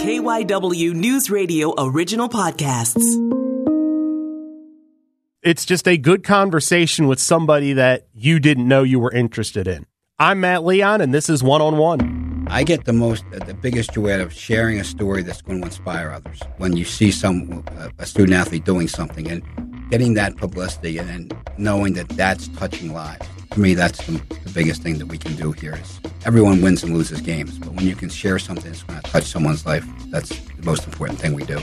KYW News Radio original podcasts. It's just a good conversation with somebody that you didn't know you were interested in. I'm Matt Leon, and this is One on One. I get the most, uh, the biggest joy out of sharing a story that's going to inspire others. When you see some uh, a student athlete doing something and getting that publicity and knowing that that's touching lives. For me, that's the, the biggest thing that we can do here. Is everyone wins and loses games, but when you can share something that's going to touch someone's life, that's the most important thing we do.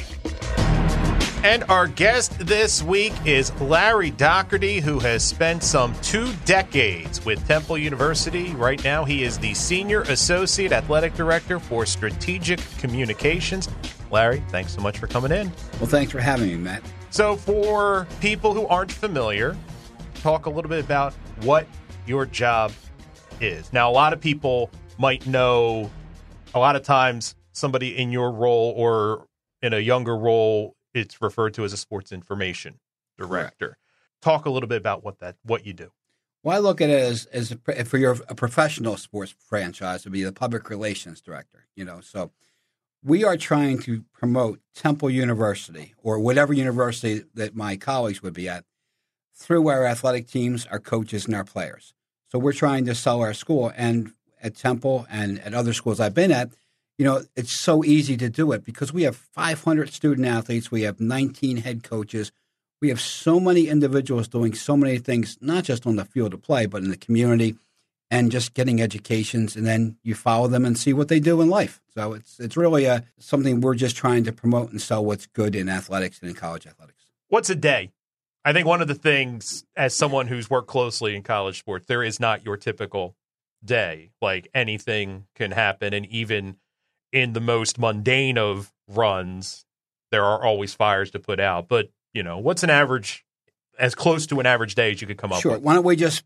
And our guest this week is Larry Dougherty, who has spent some two decades with Temple University. Right now, he is the Senior Associate Athletic Director for Strategic Communications. Larry, thanks so much for coming in. Well, thanks for having me, Matt. So, for people who aren't familiar, talk a little bit about what your job is. Now, a lot of people might know a lot of times somebody in your role or in a younger role it's referred to as a sports information director. Correct. Talk a little bit about what that what you do. Well, I look at it as as a, for your a professional sports franchise to be the public relations director. You know, so we are trying to promote Temple University or whatever university that my colleagues would be at through our athletic teams, our coaches, and our players. So we're trying to sell our school, and at Temple and at other schools I've been at, you know, it's so easy to do it because we have 500 student athletes, we have 19 head coaches, we have so many individuals doing so many things, not just on the field of play, but in the community and just getting educations. And then you follow them and see what they do in life. So it's it's really a, something we're just trying to promote and sell what's good in athletics and in college athletics. What's a day? I think one of the things, as someone who's worked closely in college sports, there is not your typical day. Like anything can happen, and even in the most mundane of runs, there are always fires to put out. But, you know, what's an average, as close to an average day as you could come up sure. with? Sure. Why don't we just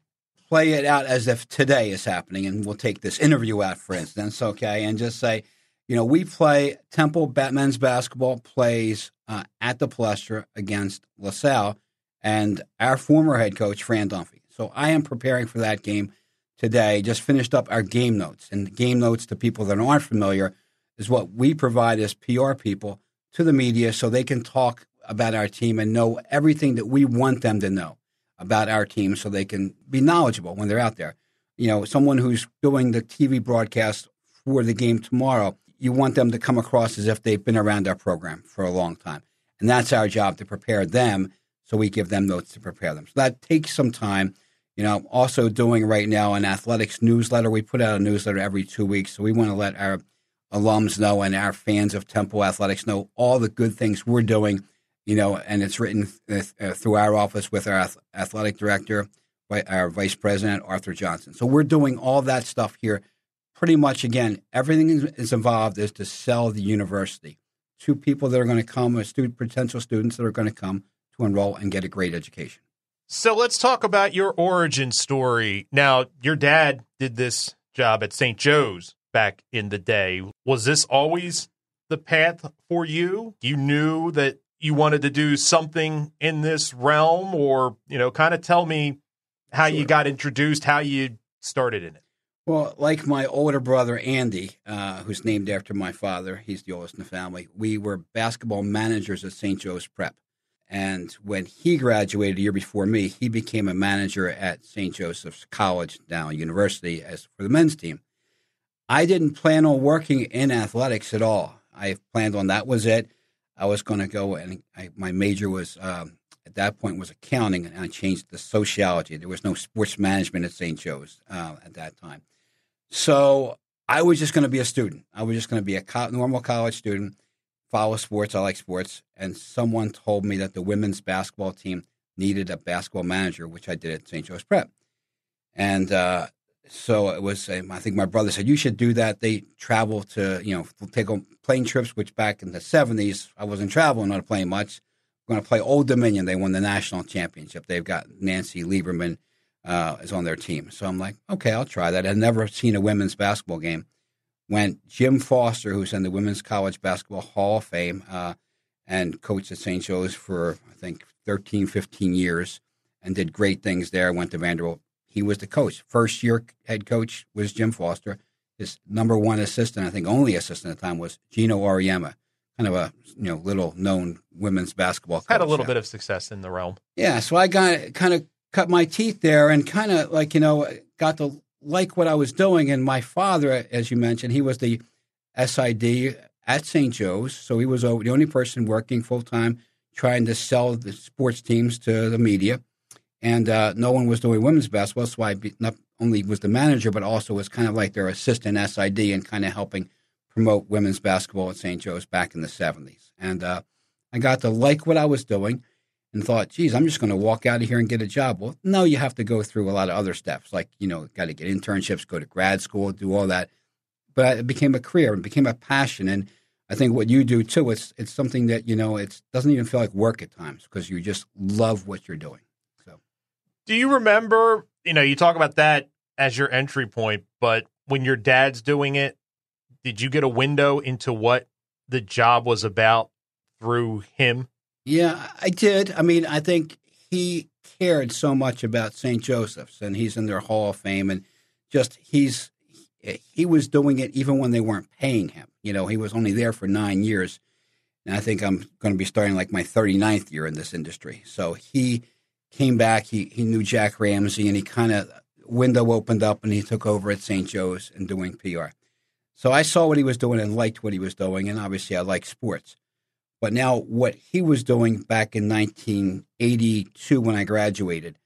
play it out as if today is happening and we'll take this interview out, for instance, okay, and just say, you know, we play Temple men's basketball plays uh, at the Palestra against LaSalle and our former head coach, Fran Dunphy. So I am preparing for that game today. Just finished up our game notes. And game notes to people that aren't familiar is what we provide as PR people to the media so they can talk about our team and know everything that we want them to know about our team so they can be knowledgeable when they're out there. You know, someone who's doing the TV broadcast for the game tomorrow, you want them to come across as if they've been around our program for a long time. And that's our job to prepare them so we give them notes to prepare them. So that takes some time. You know, also doing right now an athletics newsletter. We put out a newsletter every two weeks. So we want to let our alums know and our fans of Temple Athletics know all the good things we're doing, you know, and it's written uh, through our office with our athletic director, our vice president, Arthur Johnson. So we're doing all that stuff here. Pretty much, again, everything is involved is to sell the university to people that are going to come, student, potential students that are going to come to enroll and get a great education. So let's talk about your origin story. Now, your dad did this job at St. Joe's back in the day. Was this always the path for you? You knew that you wanted to do something in this realm, or, you know, kind of tell me how sure. you got introduced, how you started in it. Well, like my older brother Andy, uh, who's named after my father, he's the oldest in the family. We were basketball managers at St. Joe's Prep. And when he graduated a year before me, he became a manager at St. Joseph's College, now university, as for the men's team. I didn't plan on working in athletics at all. I planned on that was it. I was going to go and I, my major was um, at that point was accounting, and I changed to sociology. There was no sports management at St. Joe's uh, at that time, so I was just going to be a student. I was just going to be a co- normal college student, follow sports. I like sports, and someone told me that the women's basketball team needed a basketball manager, which I did at St. Joe's Prep, and uh, so it was. I think my brother said you should do that. They travel to you know take on plane trips, which back in the seventies I wasn't traveling a plane much. We're going to play Old Dominion. They won the national championship. They've got Nancy Lieberman uh, is on their team. So I'm like, okay, I'll try that. I'd never seen a women's basketball game. Went Jim Foster, who's in the Women's College Basketball Hall of Fame uh, and coached at St. Joe's for I think 13, 15 years, and did great things there. Went to Vanderbilt he was the coach. First year head coach was Jim Foster. his number one assistant, I think only assistant at the time, was Geno Auriemma, kind of a you know little known women's basketball. Coach. Had a little bit of success in the realm. Yeah, so I got kind of cut my teeth there and kind of like, you know, got to like what I was doing. And my father, as you mentioned, he was the SID at St. Joe's. So he was the only person working full time trying to sell the sports teams to the media. And uh, no one was doing women's basketball. So I not only was the manager, but also was kind of like their assistant SID and kind of helping promote women's basketball at St. Joe's back in the 70s. And uh, I got to like what I was doing and thought, geez, I'm just going to walk out of here and get a job. Well, no, you have to go through a lot of other steps, like, you know, got to get internships, go to grad school, do all that. But it became a career, it became a passion. And I think what you do too, it's, it's something that, you know, it doesn't even feel like work at times because you just love what you're doing. So, Do you remember, you know, you talk about that as your entry point, but when your dad's doing it, did you get a window into what the job was about through him? Yeah, I did. I mean, I think he cared so much about St. Joseph's and he's in their Hall of Fame and just he's he was doing it even when they weren't paying him. You know, he was only there for nine years. And I think I'm going to be starting like my 39th year in this industry. So he came back. He, he knew Jack Ramsay and he kind of, window opened up and he took over at St. Joe's and doing PR. So I saw what he was doing and liked what he was doing. And obviously I like sports. But now what he was doing back in 1982 when I graduated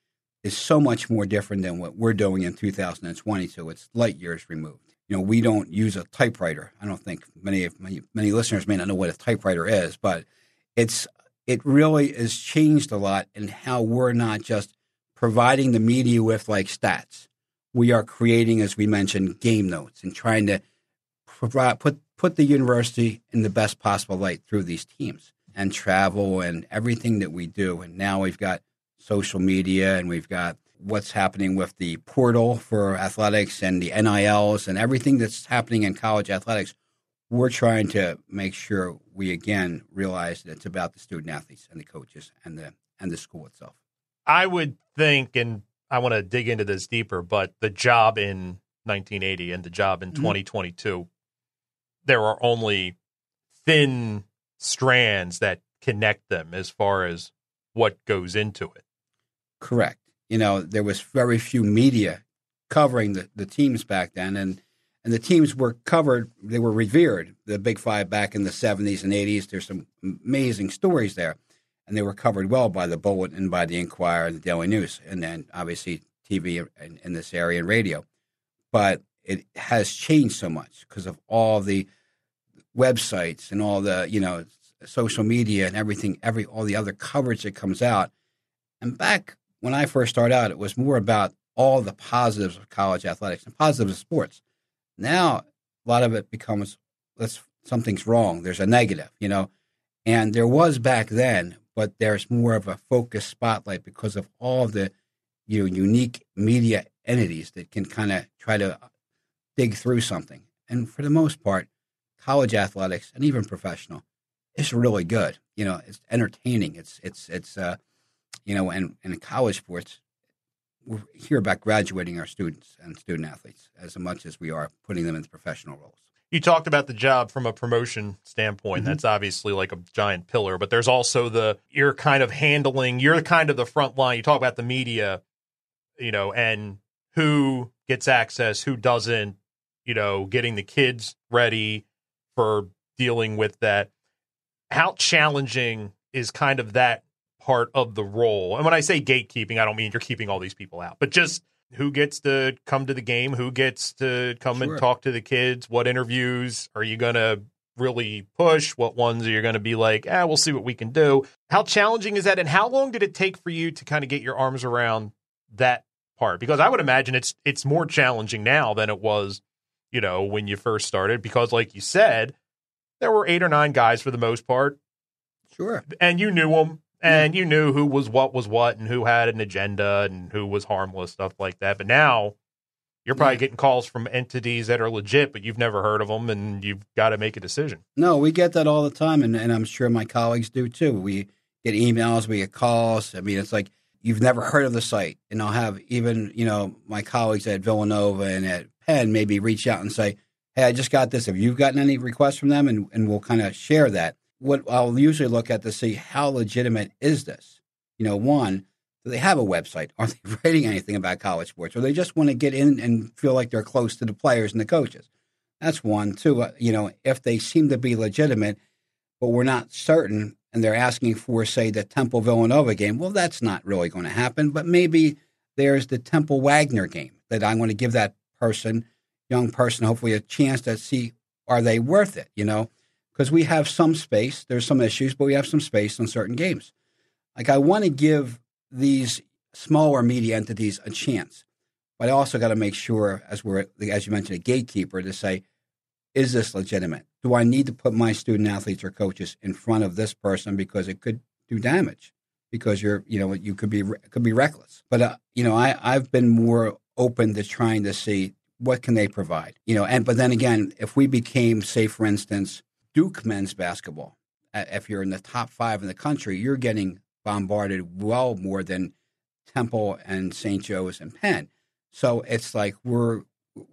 is so much more different than what we're doing in 2022. It's light years removed. You know, we don't use a typewriter. I don't think many many, many listeners may not know what a typewriter is, but it's it really has changed a lot in how we're not just providing the media with like stats. We are creating, as we mentioned, game notes and trying to provide, put put the university in the best possible light through these teams and travel and everything that we do. And now we've got social media and we've got what's happening with the portal for athletics and the NILs and everything that's happening in college athletics. We're trying to make sure we again realize that it's about the student athletes and the coaches and the and the school itself. I would think, and I want to dig into this deeper, but the job in 1980 and the job in Mhm. 2022, there are only thin strands that connect them as far as what goes into it. Correct. You know, there was very few media covering the, the teams back then, and and the teams were covered. They were revered. The Big Five back in the seventies and eighties. There's some amazing stories there, and they were covered well by the Bulletin, and by the Inquirer, and the Daily News, and then obviously TV in, in this area and radio. But it has changed so much because of all the websites and all the you know social media and everything, every all the other coverage that comes out. And back when I first started out, it was more about all the positives of college athletics and positives of sports. Now, a lot of it becomes let's something's wrong. There's a negative, you know, and there was back then, but there's more of a focused spotlight because of all the you know unique media entities that can kind of try to dig through something. And for the most part, college athletics and even professional it's really good. You know, it's entertaining. It's it's it's uh, you know, and, and in college sports, we hear about graduating our students and student athletes as much as we are putting them into professional roles. You talked about the job from a promotion standpoint. Mhm. That's obviously like a giant pillar, but there's also the you're kind of handling, you're kind of the front line. You talk about the media, you know, and who gets access, who doesn't, you know, getting the kids ready for dealing with that. How challenging is kind of that part of the role? And when I say gatekeeping, I don't mean you're keeping all these people out, but just who gets to come to the game, who gets to come Sure. and talk to the kids, what interviews are you going to really push, what ones are you going to be like, ah, we'll see what we can do. How challenging is that and how long did it take for you to kind of get your arms around that part? Because I would imagine it's it's more challenging now than it was, you know, when you first started because like you said, there were 8 or 9 guys for the most part Sure. and you knew them and you knew who was what was what and who had an agenda and who was harmless stuff like that but now you're probably Yeah. getting calls from entities that are legit but you've never heard of them and you've got to make a decision No, we get that all the time, and, and I'm sure my colleagues do too. We get emails, we get calls. I mean, it's like you've never heard of the site, and I'll have even you know my colleagues at Villanova and at Penn maybe reach out and say, hey, I just got this. Have you gotten any requests from them? And, and we'll kind of share that. What I'll usually look at to see how legitimate is this? You know, one, do they have a website? Are they writing anything about college sports? Or they just want to get in and feel like they're close to the players and the coaches? That's one. Two, uh, you know, if they seem to be legitimate, but we're not certain, and they're asking for, say, the Temple Villanova game, well, that's not really going to happen. But maybe there's the Temple Wagner game that I'm going to give that person, young person, hopefully a chance to see are they worth it, you know? Because we have some space. There's some issues, but we have some space on certain games. Like I want to give these smaller media entities a chance, but I also got to make sure, as we're as you mentioned, a gatekeeper to say, is this legitimate? Do I need to put my student athletes or coaches in front of this person because it could do damage? Because you're, you know, you could be could be reckless. But uh, you know, I I've been more open to trying to see what can they provide, you know. And but then again, if we became, say, for instance, Duke men's basketball, if you're in the top five in the country, you're getting bombarded well more than Temple and St. Joe's and Penn. So it's like we're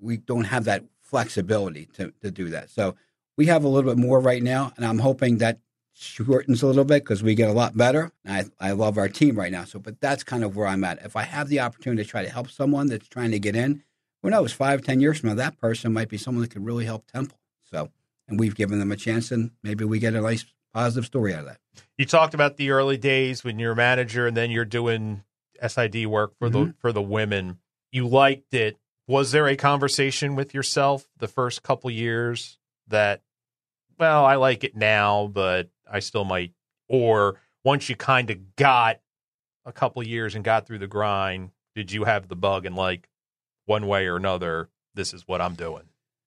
we don't have that flexibility to, to do that. So we have a little bit more right now, and I'm hoping that shortens a little bit because we get a lot better. I, I love our team right now. So, but that's kind of where I'm at. If I have the opportunity to try to help someone that's trying to get in, who knows, five, ten years from now, that person might be someone that could really help Temple. So, and we've given them a chance, and maybe we get a nice positive story out of that. You talked about the early days when you're a manager, and then you're doing SID work for mm-hmm. the for the women. You liked it. Was there a conversation with yourself the first couple years that, well, I like it now, but I still might, or once you kind of got a couple years and got through the grind, did you have the bug and like one way or another, this is what I'm doing?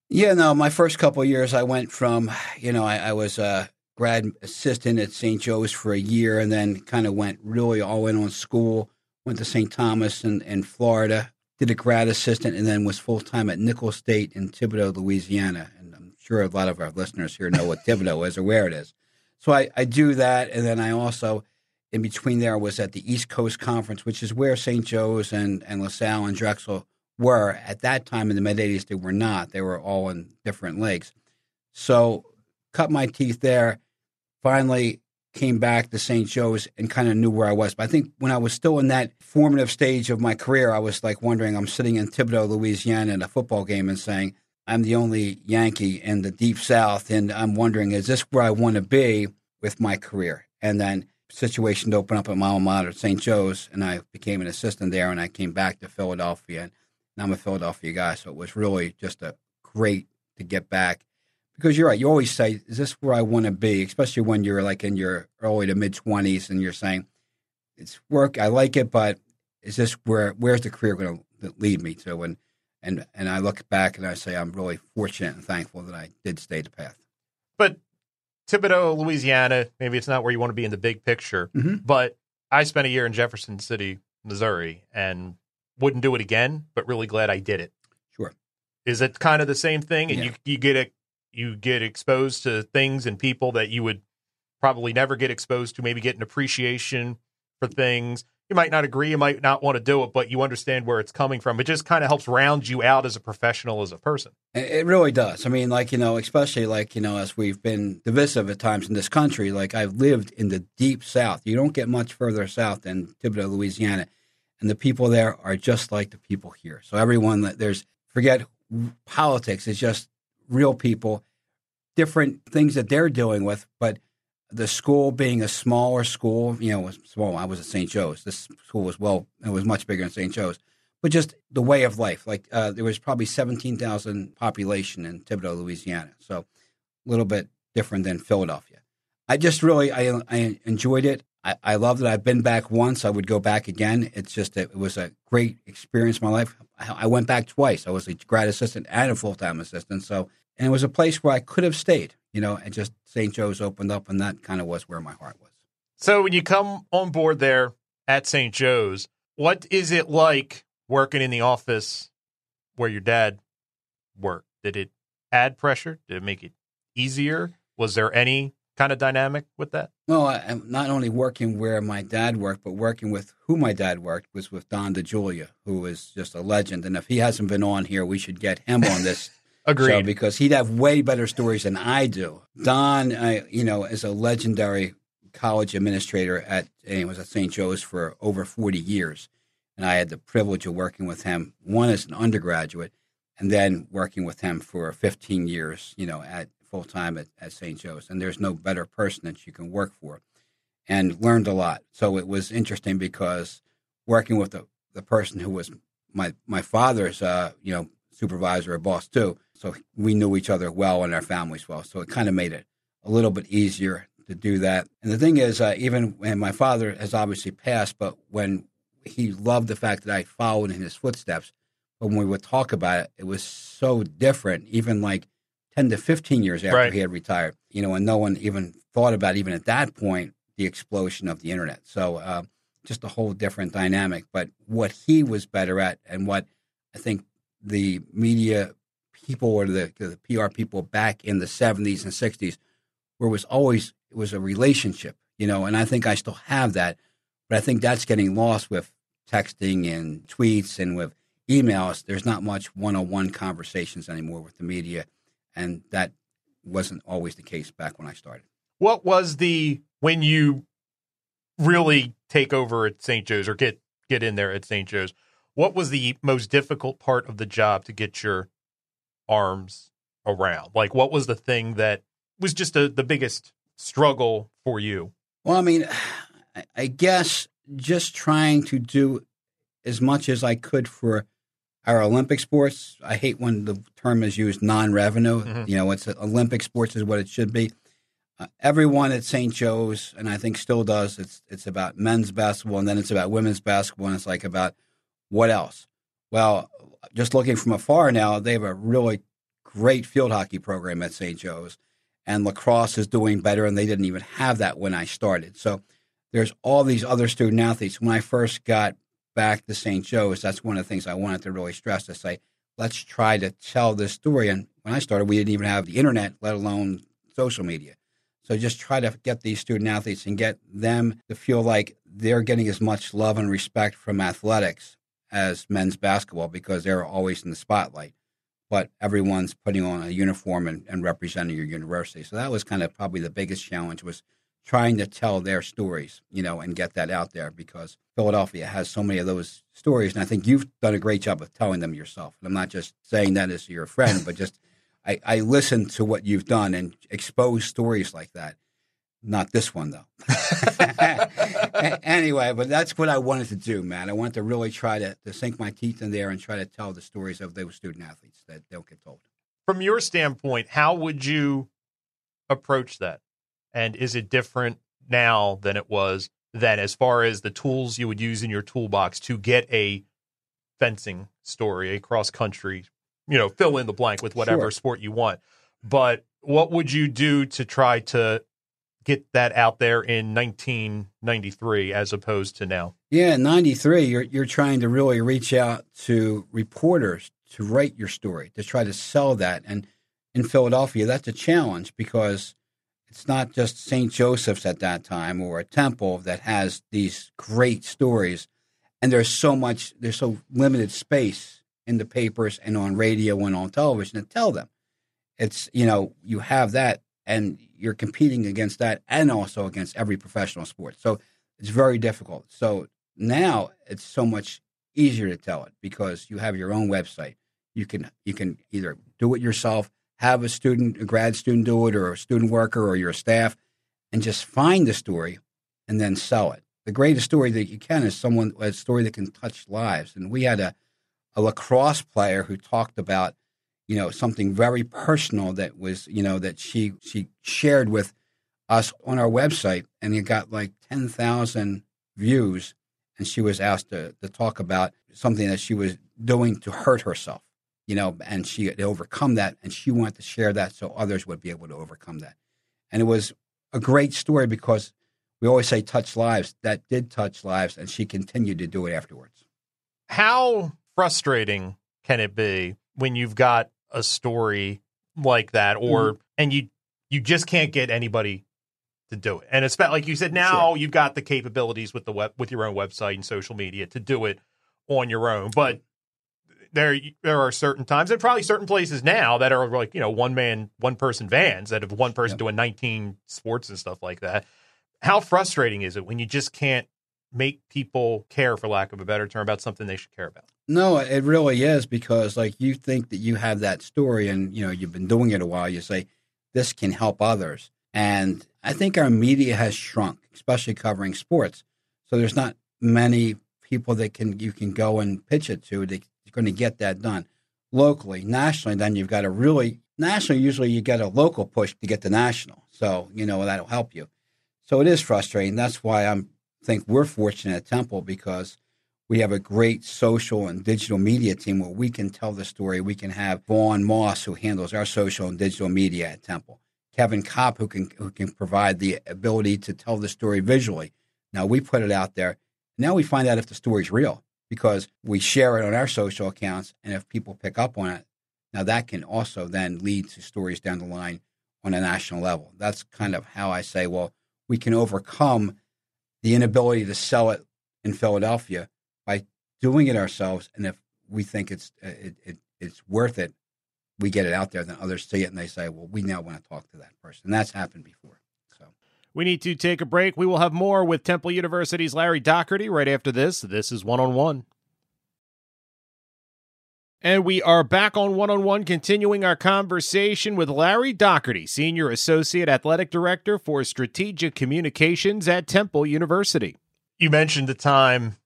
Yeah, no, my first couple years, I went from, you know, I, I was a grad assistant at St. Joe's for a year and then kind of went really all in on school, went to St. Thomas in, in Florida, did a grad assistant, and then was full time at Nicholls State in Thibodaux, Louisiana. And I'm sure a lot of our listeners here know what Thibodaux is or where it is. So I, I do that, and then I also, in between there, was at the East Coast Conference, which is where St. Joe's and, and LaSalle and Drexel were. At that time in the mid 80s, they were not. They were all in different leagues. So cut my teeth there. Finally came back to St. Joe's and kind of knew where I was. But I think when I was still in that formative stage of my career, I was like wondering, I'm sitting in Thibodaux, Louisiana in a football game and saying, I'm the only Yankee in the deep south. And I'm wondering, is this where I want to be with my career? And then situation to open up at my alma mater, St. Joe's, and I became an assistant there and I came back to Philadelphia. And I'm a Philadelphia guy. So it was really just a great to get back because you're right. You always say, "Is this where I want to be?" Especially when you're like in your early to mid twenties, and you're saying, "It's work. I like it, but is this where where's the career going to lead me to?" And and and I look back and I say, I'm really fortunate and thankful that I did stay the path. But Thibodaux, Louisiana, maybe it's not where you want to be in the big picture, mm-hmm. but I spent a year in Jefferson City, Missouri, and wouldn't do it again, but really glad I did it. Sure. Is it kind of the same thing? And yeah. you you get a you get exposed to things and people that you would probably never get exposed to, maybe get an appreciation for things. You might not agree, you might not want to do it, but you understand where it's coming from. It just kind of helps round you out as a professional, as a person. It really does. I mean, like, you know, especially like, you know, as we've been divisive at times in this country, like I've lived in the deep South. You don't get much further south than Thibodaux, Louisiana. And the people there are just like the people here. So everyone, that there's, forget politics, it's just real people, different things that they're dealing with. But the school being a smaller school, you know, small. I was at St. Joe's. This school was well, it was much bigger than St. Joe's. But just the way of life, like uh, there was probably seventeen thousand population in Thibodaux, Louisiana, so a little bit different than Philadelphia. I just really I, I enjoyed it. I, I it. I've been back once. I would go back again. It's just it was a great experience in my life. I, I went back twice. I was a grad assistant and a full time assistant. So and it was a place where I could have stayed, you know, and just St. Joe's opened up, and that kind of was where my heart was. So when you come on board there at St. Joe's, what is it like working in the office where your dad worked? Did it add pressure? Did it make it easier? Was there any kind of dynamic with that? No, I, am not only working where my dad worked, but working with who my dad worked was with Don DiJulia, who is just a legend. And if he hasn't been on here, we should get him on this Agreed. So, because he'd have way better stories than I do. Don, uh, you know, is a legendary college administrator at and he was at St. Joe's for over 40 years. And I had the privilege of working with him, one as an undergraduate, and then working with him for 15 years, you know, at full time at, at St. Joe's. And there's no better person that you can work for and learned a lot. So it was interesting because working with the, the person who was my, my father's, uh, you know, supervisor or boss too. So we knew each other well and our families well. So it kind of made it a little bit easier to do that. And the thing is, uh, even when my father has obviously passed, but when he loved the fact that I followed in his footsteps, but when we would talk about it, it was so different, even like 10 to 15 years after Right. he had retired, you know, and no one even thought about, even at that point, the explosion of the internet. So uh, just a whole different dynamic. But what he was better at, and what I think the media people or the, the PR people back in the 70s and 60s, where it was always it was a relationship, you know, and I think I still have that, but I think that's getting lost with texting and tweets and with emails. There's not much one-on-one conversations anymore with the media, and that wasn't always the case back when I started. what was the when you really take over at St. Joe's or get get in there at St. Joe's? What was the most difficult part of the job to get your arms around? Like, what was the thing that was just a, the biggest struggle for you? Well, I mean, I- guess just trying to do as much as I could for our Olympic sports. I hate when the term is used non-revenue. Mhm. You know, it's Olympic sports is what it should be. Uh, everyone at St. Joe's, and I think still does. It's it's about men's basketball, and then it's about women's basketball, and it's like about what else? Well, just looking from afar now, they have a really great field hockey program at St. Joe's, and lacrosse is doing better, and they didn't even have that when I started. So there's all these other student athletes. When I first got back to St. Joe's, that's one of the things I wanted to really stress to say, let's try to tell this story. And when I started, we didn't even have the internet, let alone social media. So just try to get these student athletes and get them to feel like they're getting as much love and respect from athletics as men's basketball because they're always in the spotlight. But everyone's putting on a uniform and, and representing your university. So that was kind of probably the biggest challenge was trying to tell their stories, you know, and get that out there because Philadelphia has so many of those stories. And I think you've done a great job of telling them yourself. And I'm not just saying that as your friend, but just I, I listen to what you've done and expose stories like that. Not this one though. Anyway, but that's what I wanted to do, man. I wanted to really try to, to sink my teeth in there and try to tell the stories of those student athletes that don't get told. From your standpoint, how would you approach that? And is it different now than it was then as far as the tools you would use in your toolbox to get a fencing story, a cross country, you know, fill in the blank with whatever Sure. sport you want. But what would you do to try to get that out there in 1993 as opposed to now? Yeah, in '93, you're you're trying to really reach out to reporters to write your story to try to sell that. And in Philadelphia, that's a challenge because it's not just St. Joseph's at that time or a temple that has these great stories, and there's so much, there's so limited space in the papers and on radio and on television to tell them. It's you know you have that, and you're competing against that, and also against every professional sport. So it's very difficult. So now it's so much easier to tell it because you have your own website. You can you can either do it yourself, have a student, a grad student do it, or a student worker, or your staff, and just find the story and then sell it. The greatest story that you can is someone a story that can touch lives. And we had a a lacrosse player who talked about you know something very personal that was you know that she she shared with us on our website and it got like 10,000 views and she was asked to, to talk about something that she was doing to hurt herself you know and she had overcome that and she wanted to share that so others would be able to overcome that. And it was a great story because we always say touch lives. That did touch lives and she continued to do it afterwards. How frustrating can it be when you've got a story like that or mm-hmm. and you you just can't get anybody to do it. And it's like you said now you've got the capabilities with the web with your own website and social media to do it on your own but there there are certain times and probably certain places now that are like you know one man one person vans that have one person Yep. doing 19 sports and stuff like that. How frustrating is it when you just can't make people care for lack of a better term about something they should care about No, it really is because like you think that you have that story and you know you've been doing it a while. You say this can help others, and I think our media has shrunk, especially covering sports. So there's not many people that can you can go and pitch it to that are going to get that done locally, nationally. Then you've got to really nationally. Usually you get a local push to get the national. So you know that'll help you. So it is frustrating. That's why I'm think we're fortunate at Temple because we have a great social and digital media team where we can tell the story. We can have Vaughn Moss, who handles our social and digital media at Temple. Kevin Kopp, who can who can provide the ability to tell the story visually. Now we put it out there. Now we find out if the story's real because we share it on our social accounts, and if people pick up on it, now that can also then lead to stories down the line on a national level. That's kind of how I say, well, we can overcome the inability to sell it in Philadelphia by doing it ourselves. And if we think it's uh, it, it, it's worth it, we get it out there. Then others see it and they say, "Well, we now want to talk to that person." And that's happened before. So We need to take a break. We will have more with Temple University's Larry Dougherty right after this. This is one on one. And we are back on one on one, continuing our conversation with Larry Dougherty, Senior Associate Athletic Director for Strategic Communications at Temple University. you mentioned the time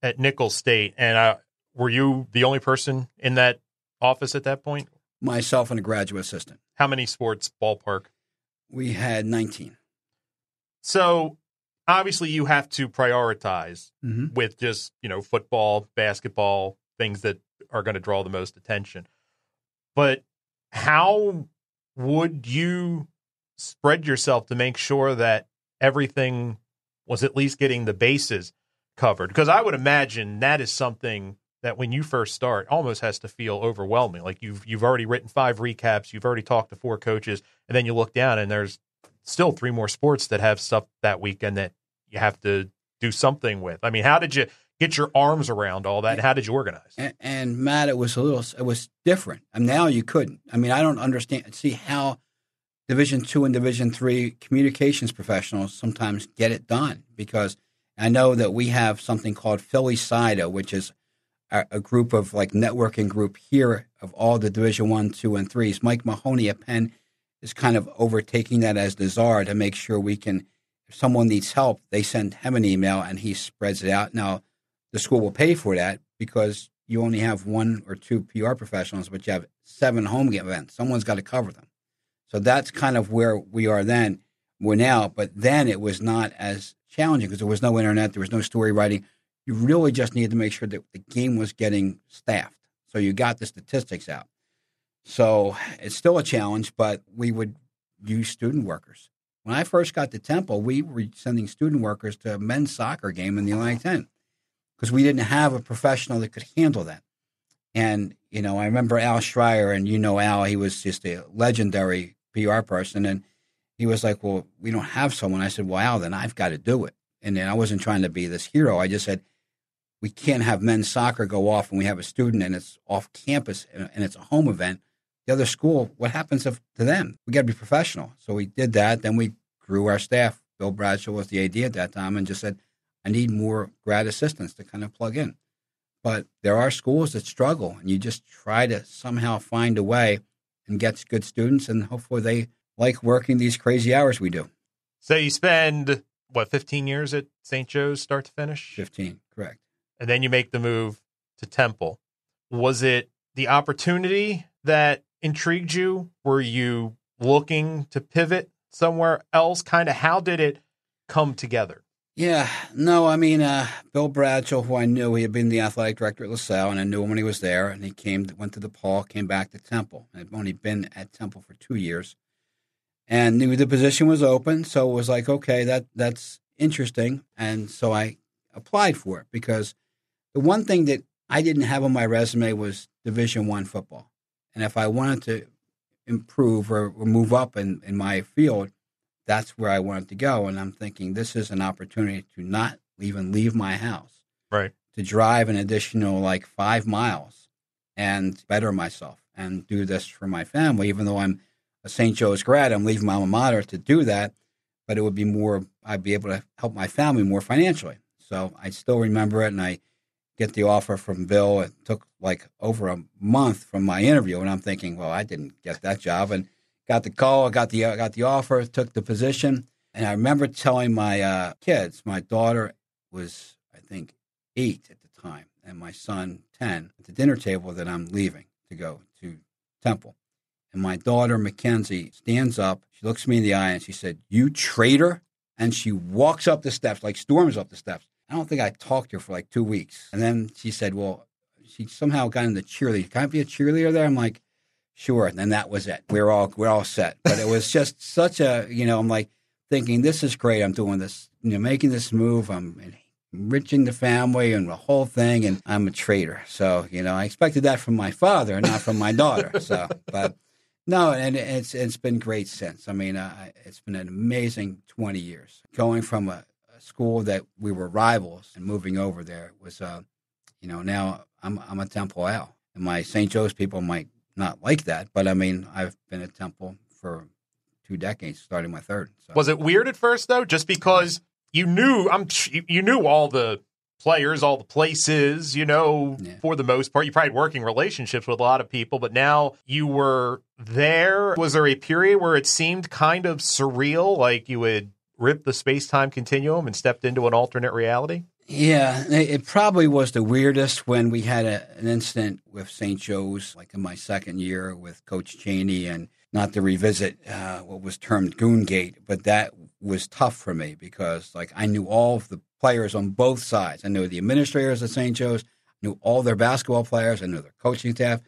at Nicholls State, and uh, were you the only person in that office at that point? myself and a graduate assistant, How many sports ballpark? we had 19. So obviously, you have to prioritize Mm-hmm. with just you know football, basketball, things that are going to draw the most attention. But how would you spread yourself to make sure that everything was at least getting the bases covered? Because I would imagine that is something that when you first start almost has to feel overwhelming. Like you've you've already written five recaps, you've already talked to four coaches, and then you look down and there's still three more sports that have stuff that weekend that you have to do something with. I mean, how did you get your arms around all that? And how did you organize? And, and Matt, it was a little, it was different. And now you couldn't. I mean, I don't understand. See how Division two and Division three communications professionals sometimes get it done because I know that we have something called Philly SIDA, which is a, a group of like networking group here of all the Division one, two, and threes. Mike Mahoney at Penn is kind of overtaking that as the czar to make sure we can. If someone needs help, they send him an email and he spreads it out. Now the school will pay for that because you only have one or two PR professionals, but you have seven home events. Someone's got to cover them. So that's kind of where we are then. We're now, but then it was not as challenging because there was no internet, there was no story writing. You really just needed to make sure that the game was getting staffed. So you got the statistics out. So it's still a challenge, but we would use student workers. When I first got to Temple, we were sending student workers to a men's soccer game in the Atlantic 10 because we didn't have a professional that could handle that. And, you know, I remember Al Shrier, and you know Al, he was just a legendary PR person. And he was like, Well, we don't have someone. I said, Well, Al, then I've got to do it. And then I wasn't trying to be this hero. I just said, We can't have men's soccer go off and we have a student and it's off campus and it's a home event. The other school, what happens if, to them? We got to be professional. So we did that. Then we grew our staff. Bill Bradshaw was the AD at that time and just said, I need more grad assistants to kind of plug in. But there are schools that struggle, and you just try to somehow find a way and get good students, and hopefully they like working these crazy hours we do. So you spend what 15 years at St. Joe's start to finish, 15, correct. and then you make the move to Temple. Was it the opportunity that intrigued you? Were you looking to pivot somewhere else? Kind of how did it come together? Yeah, no, I mean, uh, Bill Bradshaw, who I knew, he had been the athletic director at LaSalle, and I knew him when he was there. And he came, went to DePaul, came back to Temple. I'd only been at Temple for two years, and knew the position was open. So it was like, okay, that that's interesting. And so I applied for it because the one thing that I didn't have on my resume was Division One football, and if I wanted to improve or, or move up in, in my field, that's where I wanted to go. And I'm thinking this is an opportunity to not even leave my house, Right. to drive an additional like five miles and better myself and do this for my family. Even though I'm a St. Joe's grad, I'm leaving my alma mater to do that, but it would be more, I'd be able to help my family more financially. So I still remember it, and I get the offer from Bill. It took like over a month from my interview, and I'm thinking, well, I didn't get that job, and got the call, I got the uh, got the offer, took the position, and I remember telling my uh, kids, my daughter was I think eight at the time, and my son ten at the dinner table that I'm leaving to go to Temple, and my daughter Mackenzie stands up, she looks me in the eye, and she said, "You traitor!" and she walks up the steps, like storms up the steps. I don't think I talked to her for like two weeks. And then she said, Well, she somehow got into cheerleading. Can I be a cheerleader there? I'm like, Sure. And then that was it. We're all we're all set. But it was just such a you know, I'm like thinking, This is great. I'm doing this, you know, making this move. I'm enriching the family and the whole thing and I'm a traitor. So, you know, I expected that from my father, not from my daughter. So but no, and it's it's been great since. I mean, uh, it's been an amazing 20 years. Going from a, school that we were rivals and moving over there was, uh, you know, now I'm I'm a Temple Owl, and my St. Joe's people might not like that, but I mean, I've been at Temple for two decades, starting my third. So. Was it weird at first though, just because you knew I'm you knew all the players, all the places, you know, yeah. for the most part. You probably had working relationships with a lot of people, but now you were there. Was there a period where it seemed kind of surreal, like you would ripped the space time continuum and stepped into an alternate reality? Yeah, it probably was the weirdest when we had a, an incident with St. Joe's, like in my second year with Coach Chaney, and not to revisit uh, what was termed Goongate, but that was tough for me because, like, I knew all of the players on both sides. I knew the administrators at St. Joe's, knew all their basketball players, I knew their coaching staff,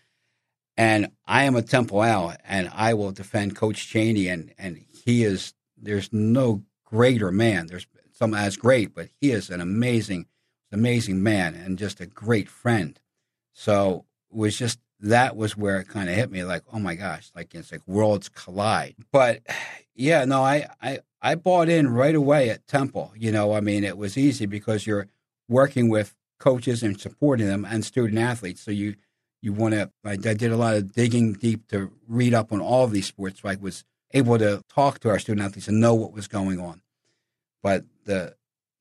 and I am a Temple Owl, and I will defend Coach Chaney, and and he is. There's no greater man. There's some as great, but he is an amazing, amazing man and just a great friend. So it was just that was where it kind of hit me like, oh my gosh, like it's like worlds collide. But yeah, no, I, I, I bought in right away at Temple. You know, I mean, it was easy because you're working with coaches and supporting them and student athletes. So you, you want to, I, I did a lot of digging deep to read up on all of these sports. So I was able to talk to our student athletes and know what was going on. But the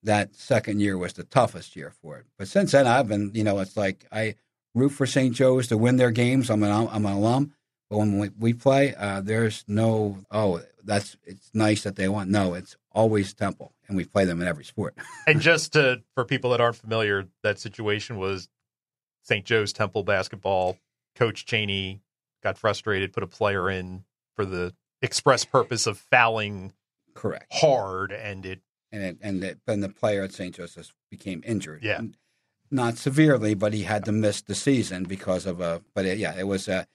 that second year was the toughest year for it. But since then, I've been, you know, it's like I root for St. Joe's to win their games. I'm an I'm an alum, but when we, we play, uh, there's no oh that's it's nice that they won. No, it's always Temple, and we play them in every sport. and just to for people that aren't familiar, that situation was St. Joe's Temple basketball. Coach Chaney got frustrated, put a player in for the express purpose of fouling correct hard, and it and it, and it, and the player at St. Joseph's became injured. Yeah, not severely, but he had to miss the season because of a. But it, yeah, it was a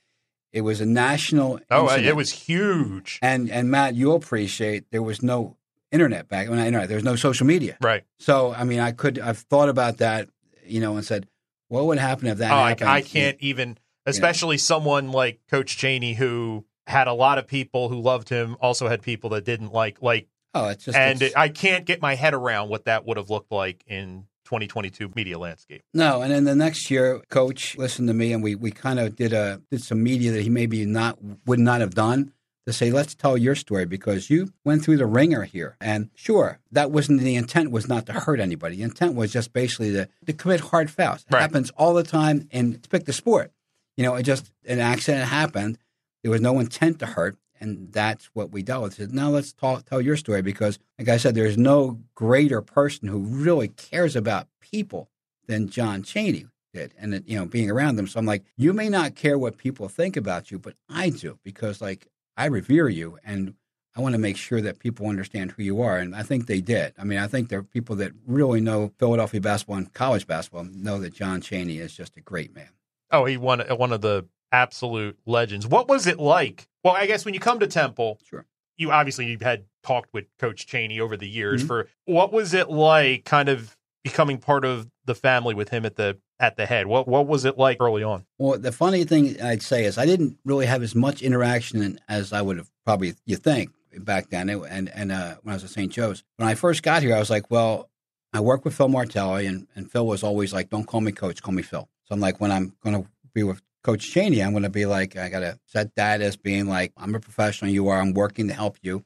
it was a national. Oh, uh, incident. it was huge. And and Matt, you'll appreciate there was no internet back when I internet. There was no social media. Right. So I mean, I could I've thought about that, you know, and said, what would happen if that oh, happened? I, I can't even, especially you know. someone like Coach Chaney who had a lot of people who loved him, also had people that didn't like like Oh, it's just and it's, I can't get my head around what that would have looked like in 2022 media landscape. No, and then the next year, coach listened to me, and we we kind of did a did some media that he maybe not would not have done to say, let's tell your story because you went through the ringer here. And sure, that wasn't the intent was not to hurt anybody. The intent was just basically to, to commit hard fouls. It right. happens all the time and to pick the sport. You know, it just an accident happened. There was no intent to hurt and that's what we dealt with. Said, now let's talk, tell your story because, like I said, there's no greater person who really cares about people than John Chaney did, and you know, being around them. So I'm like, you may not care what people think about you, but I do because, like, I revere you, and I want to make sure that people understand who you are, and I think they did. I mean, I think there are people that really know Philadelphia basketball and college basketball know that John Chaney is just a great man. Oh, he won uh, one of the absolute legends. What was it like? Well, I guess when you come to Temple, sure. you obviously you had talked with Coach Chaney over the years. Mm-hmm. For what was it like, kind of becoming part of the family with him at the at the head? What what was it like early on? Well, the funny thing I'd say is I didn't really have as much interaction as I would have probably you think back then, and and uh, when I was at St. Joe's. When I first got here, I was like, well, I work with Phil Martelli, and, and Phil was always like, don't call me coach, call me Phil. So I'm like, when I'm going to be with Coach Chaney, I'm going to be like, I got to set that as being like, I'm a professional, you are, I'm working to help you.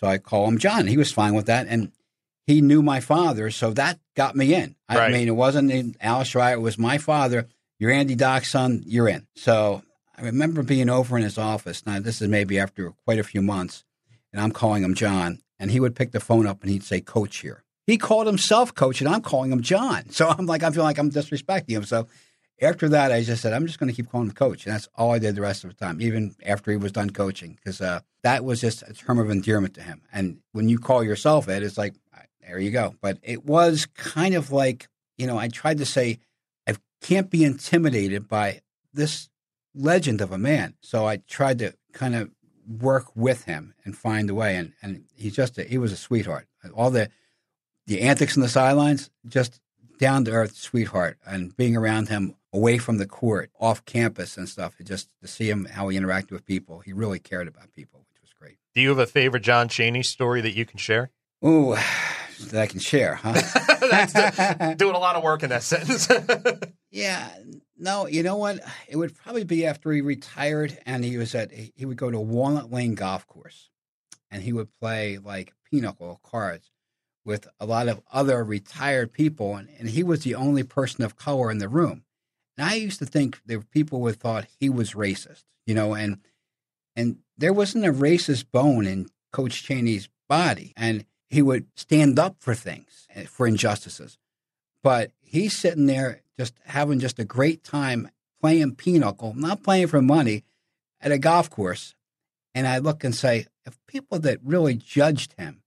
So I call him John. He was fine with that. And he knew my father, so that got me in. I Right. mean, it wasn't Alice Wright, it was my father. You're Andy Doc's son, you're in. So I remember being over in his office. Now, this is maybe after quite a few months, and I'm calling him John, and he would pick the phone up and he'd say, Coach here. He called himself Coach, and I'm calling him John. So I'm like, I feel like I'm disrespecting him. So after that, I just said, I'm just going to keep calling him Coach. And that's all I did the rest of the time, even after he was done coaching, because uh, that was just a term of endearment to him. And when you call yourself Ed, it's like, there you go. But it was kind of like, you know, I tried to say, I can't be intimidated by this legend of a man. So I tried to kind of work with him and find a way. And, and he's just, a, he was a sweetheart. All the, the antics in the sidelines, just down to earth sweetheart. And being around him away from the court, off campus and stuff, just to see him, how he interacted with people, he really cared about people, which was great. Do you have a favorite John Chaney story that you can share? Ooh, that I can share, huh? That's doing a lot of work in that sentence. Yeah, no, you know what? It would probably be after he retired and he was at, he would go to Walnut Lane Golf Course and he would play like pinochle cards with a lot of other retired people. And, and he was the only person of color in the room. And I used to think there were people who thought he was racist, you know, and, and there wasn't a racist bone in Coach Chaney's body. And he would stand up for things, eh, for injustices. But he's sitting there just having just a great time playing pinochle, not playing for money at a golf course. And I look and say, if people that really judged him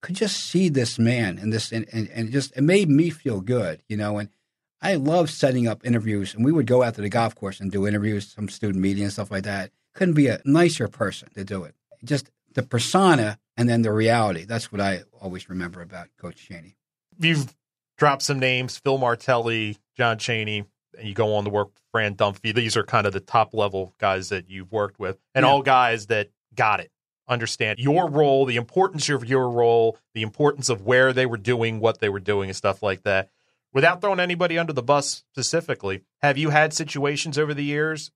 could just see this man and this, and, and, and just, it made me feel good, you know, and I love setting up interviews and we would go out to the golf course and do interviews, some student media and stuff like that. Couldn't be a nicer person to do it. Just the persona and then the reality. That's what I always remember about Coach Chaney. You've dropped some names: Phil Martelli, John Chaney, and you go on to work with Fran Dunphy. These are kind of the top level guys that you've worked with, and Yeah. all guys that got it, understand your role, the importance of your role, the importance of where they were doing what they were doing, and stuff like that. Without throwing anybody under the bus specifically, have you had situations over the years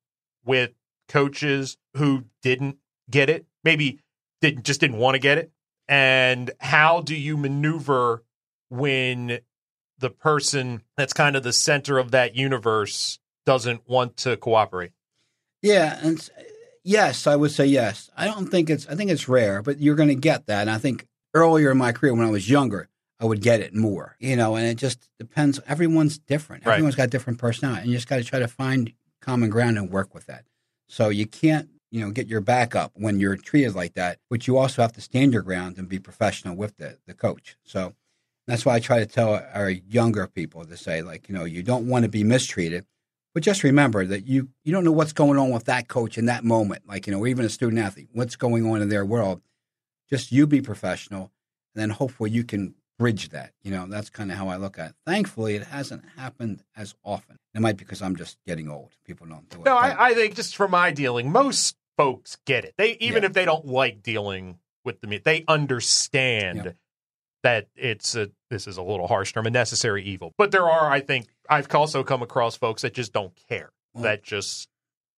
with coaches who didn't get it, maybe didn't just didn't want to get it, and how do you maneuver when the person that's kind of the center of that universe doesn't want to cooperate? Yeah, and yes, I would say yes. I don't think it's. I think it's rare, but you're going to get that. And I think earlier in my career, when I was younger, I would get it more. You know, and it just depends. Everyone's different. Right. Everyone's got different personality, and you just got to try to find common ground and work with that. So you can't, you know, get your back up when you're treated like that. But you also have to stand your ground and be professional with the the coach. So that's why I try to tell our younger people to say, like, you know, you don't want to be mistreated. But just remember that you you don't know what's going on with that coach in that moment, like you know, even a student athlete, what's going on in their world. Just you be professional, and then hopefully you can bridge that. You know, that's kind of how I look at it. Thankfully, it hasn't happened as often. It might be because I'm just getting old. People don't do it. No, I, I think just from my dealing, most folks get it. They even Yeah. if they don't like dealing with the meat, they understand Yeah. that it's a this is a little harsh term, a necessary evil. But there are, I think, I've also come across folks that just don't care. Well, that just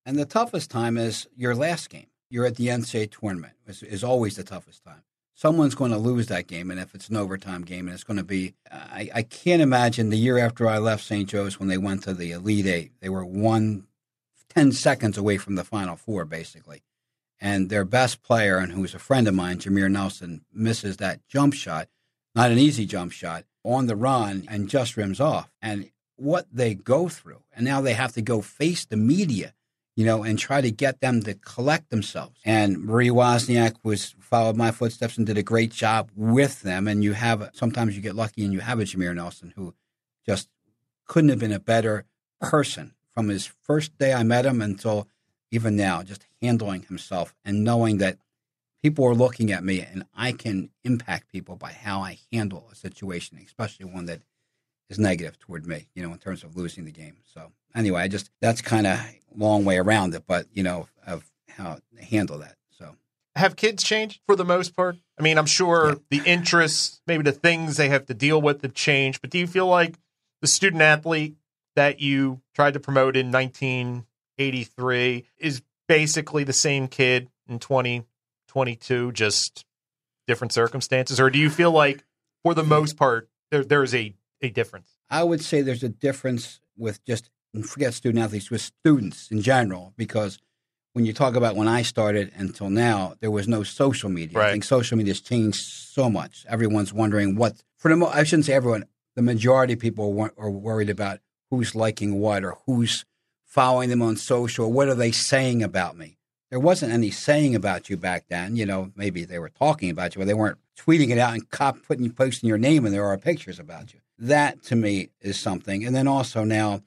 And the toughest time is your last game. You're at the NCAA tournament is, is always the toughest time. Someone's going to lose that game, and if it's an overtime game, and it's going to be, I, I can't imagine the year after I left St. Joe's when they went to the Elite Eight. They were one, 10 seconds away from the Final Four, basically. And their best player, and who's a friend of mine, Jameer Nelson, misses that jump shot, not an easy jump shot, on the run and just rims off. And what they go through. And now they have to go face the media, you know, and try to get them to collect themselves. And Marie Wozniak was followed my footsteps and did a great job with them. And you have sometimes you get lucky and you have a Jameer Nelson who just couldn't have been a better person from his first day I met him until even now, just handling himself and knowing that people are looking at me and I can impact people by how I handle a situation, especially one that is negative toward me, you know, in terms of losing the game. So anyway, I just that's kind of long way around it, but you know, of how to handle that. So have kids changed for the most part? I mean, I'm sure the interests, maybe the things they have to deal with have changed, but do you feel like the student athlete that you tried to promote in 1983 is basically the same kid in 2022, just different circumstances? Or do you feel like, for the most part, there, there's a, a difference? I would say there's a difference with just, forget student athletes, with students in general, because when you talk about when I started until now, there was no social media. Right. I think social media has changed so much. Everyone's wondering what, for the mo- I shouldn't say everyone, the majority of people wa- are worried about who's liking what or who's following them on social. What are they saying about me? There wasn't any saying about you back then. You know, maybe they were talking about you, but they weren't tweeting it out and cop putting posting your name and there are pictures about you. That to me is something. And then also now,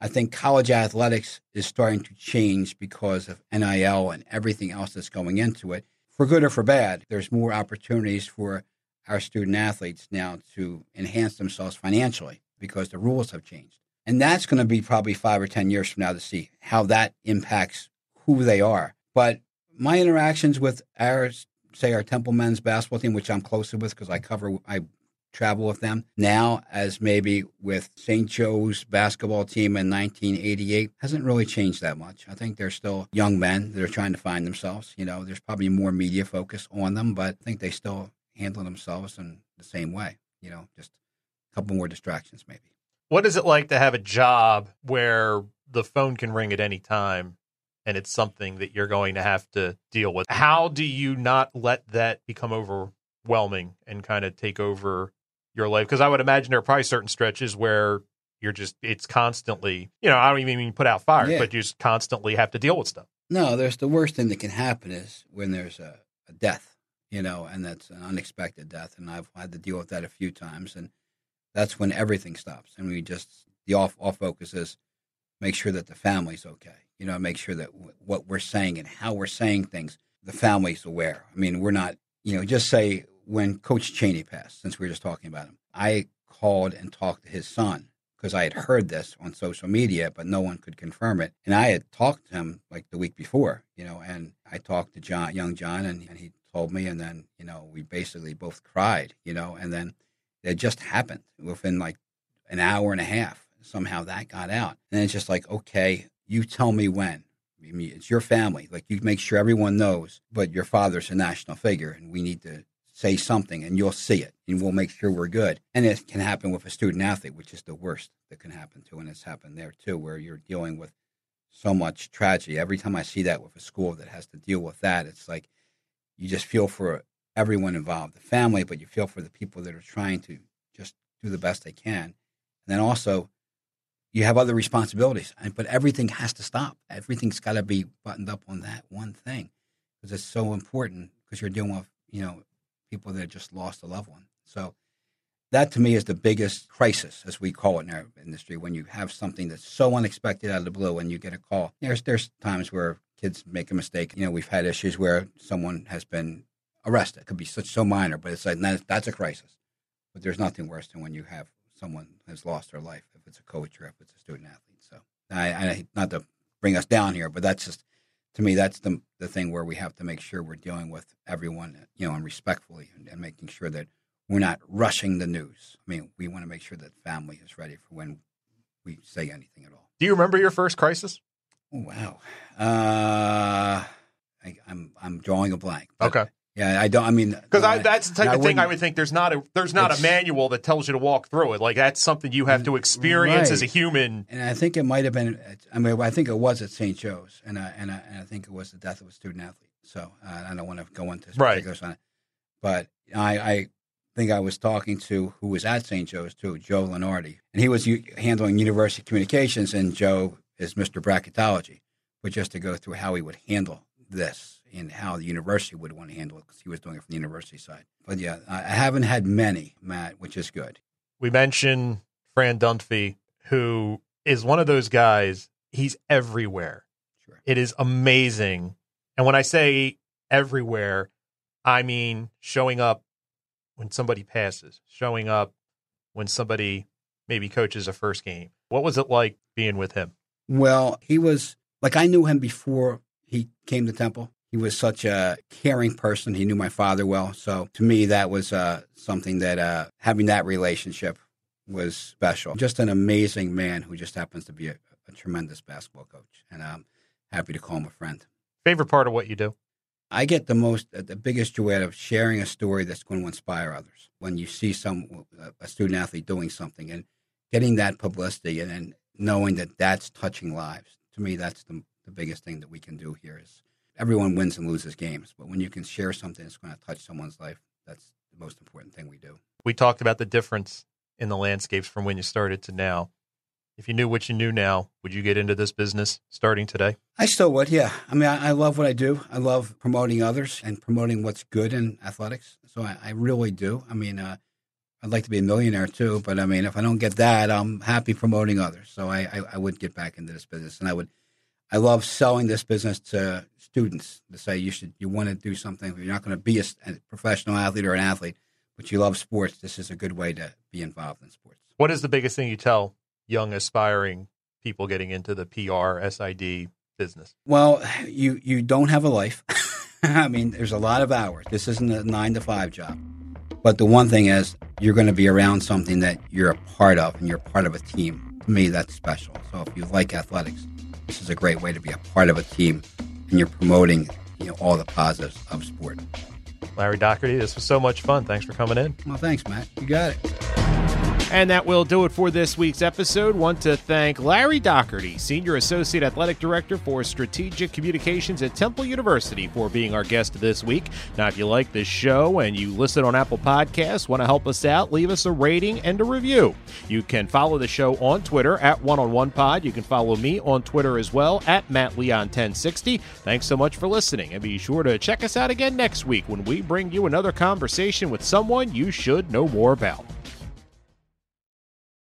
I think college athletics is starting to change because of NIL and everything else that's going into it. For good or for bad, there's more opportunities for our student athletes now to enhance themselves financially because the rules have changed. And that's going to be probably five or 10 years from now to see how that impacts who they are. But my interactions with our, say, our Temple men's basketball team, which I'm closer with because I cover, I travel with them now as maybe with St. Joe's basketball team in 1988 hasn't really changed that much. I think they're still young men that are trying to find themselves. You know, there's probably more media focus on them, but I think they still handle themselves in the same way. You know, just a couple more distractions maybe. What is it like to have a job where the phone can ring at any time and it's something that you're going to have to deal with? How do you not let that become overwhelming and kind of take over your life? Because I would imagine there are probably certain stretches where you're just, it's constantly, you know, I don't even mean put out fires, Yeah. but you just constantly have to deal with stuff. No, there's the worst thing that can happen is when there's a, a death, you know, and that's an unexpected death. And I've had to deal with that a few times. And that's when everything stops. And we just, the off, off focus is make sure that the family's okay. You know, make sure that w- what we're saying and how we're saying things, the family's aware. I mean, we're not, you know, just say when Coach Chaney passed, since we were just talking about him, I called and talked to his son because I had heard this on social media, but no one could confirm it. And I had talked to him like the week before, you know, and I talked to John, young John, and, and he told me, and then, you know, we basically both cried, you know, and then it just happened within like an hour and a half. Somehow that got out. And it's just like, okay, you tell me when. I mean, it's your family. Like you make sure everyone knows, but your father's a national figure and we need to say something and you'll see it and we'll make sure we're good. And it can happen with a student athlete, which is the worst that can happen to. And it's happened there too, where you're dealing with so much tragedy. Every time I see that with a school that has to deal with that, it's like you just feel for everyone involved, the family, but you feel for the people that are trying to just do the best they can. And then also, you have other responsibilities, but everything has to stop. Everything's got to be buttoned up on that one thing because it's so important because you're dealing with, you know, people that just lost a loved one. So that to me is the biggest crisis, as we call it in our industry, when you have something that's so unexpected out of the blue and you get a call. There's there's times where kids make a mistake. You know, we've had issues where someone has been arrested. It could be such so minor, but it's like that's, that's a crisis. But there's nothing worse than when you have someone has lost their life, if it's a coach or if it's a student athlete. So I, I not to bring us down here, but that's just to me that's the the thing where we have to make sure we're dealing with everyone, you know, and respectfully, and, and making sure that we're not rushing the news. I mean, we want to make sure that family is ready for when we say anything at all. Do you remember your first crisis? Oh, wow. Uh, I, I'm I'm drawing a blank. Okay. Yeah, I don't. I mean, Because that's the type of thing I wouldn't- think. There's not a there's not a manual that tells you to walk through it. Like that's something you have to experience as a human. And I think it might have been. I mean, I think it was at St. Joe's, and I, and I, and I think it was the death of a student athlete. So uh, I don't want to go into Right. particulars on it, but I, I think I was talking to who was at St. Joe's too, Joe Lunardi, and he was u- handling university communications, and Joe is Mr. Bracketology, but just to go through how he would handle this and how the university would want to handle it because he was doing it from the university side. But yeah, I I haven't had many, Matt, which is good. We mentioned Fran Dunphy, who is one of those guys. He's everywhere. Sure. It is amazing. And when I say everywhere, I mean showing up when somebody passes, showing up when somebody maybe coaches a first game. What was it like being with him? Well, he was like I knew him before he came to Temple. He was such a caring person. He knew my father well, so to me that was uh, something that uh, having that relationship was special. Just an amazing man who just happens to be a, a tremendous basketball coach. And I'm happy to call him a friend. Favorite part of what you do? I get the most, uh, the biggest joy out of sharing a story that's going to inspire others. When you see some a student athlete doing something and getting that publicity, and then knowing that that's touching lives. To me, that's the, the biggest thing that we can do here. Is everyone wins and loses games, but when you can share something that's going to touch someone's life, that's the most important thing we do. We talked about the difference in the landscapes from when you started to now. If you knew what you knew now, would you get into this business starting today? I still would, yeah. I mean, I, I love what I do. I love promoting others and promoting what's good in athletics. So I, I really do. I mean, uh, I'd like to be a millionaire too, but I mean, if I don't get that, I'm happy promoting others. So I, I, I would get back into this business, and I would. I love selling this business to students to say you should you want to do something. You're not going to be a, a professional athlete or an athlete, but you love sports. This is a good way to be involved in sports. What is the biggest thing you tell young aspiring people getting into the PR SID business? Well, you you don't have a life. I mean, there's a lot of hours. This isn't a nine to five job. But the one thing is, you're going to be around something that you're a part of, and you're part of a team. To me, that's special. So if you like athletics, this is a great way to be a part of a team, and you're promoting, you know, all the positives of sport. Larry Dougherty, this was so much fun. Thanks for coming in. Well, thanks, Matt. You got it. And that will do it for this week's episode. Want to thank Larry Dougherty, Senior Associate Athletic Director for Strategic Communications at Temple University, for being our guest this week. Now, if you like this show and you listen on Apple Podcasts, want to help us out, leave us a rating and a review. You can follow the show on Twitter at One on One Pod. You can follow me on Twitter as well at Matt Leon 1060. Thanks so much for listening, and be sure to check us out again next week when we bring you another conversation with someone you should know more about.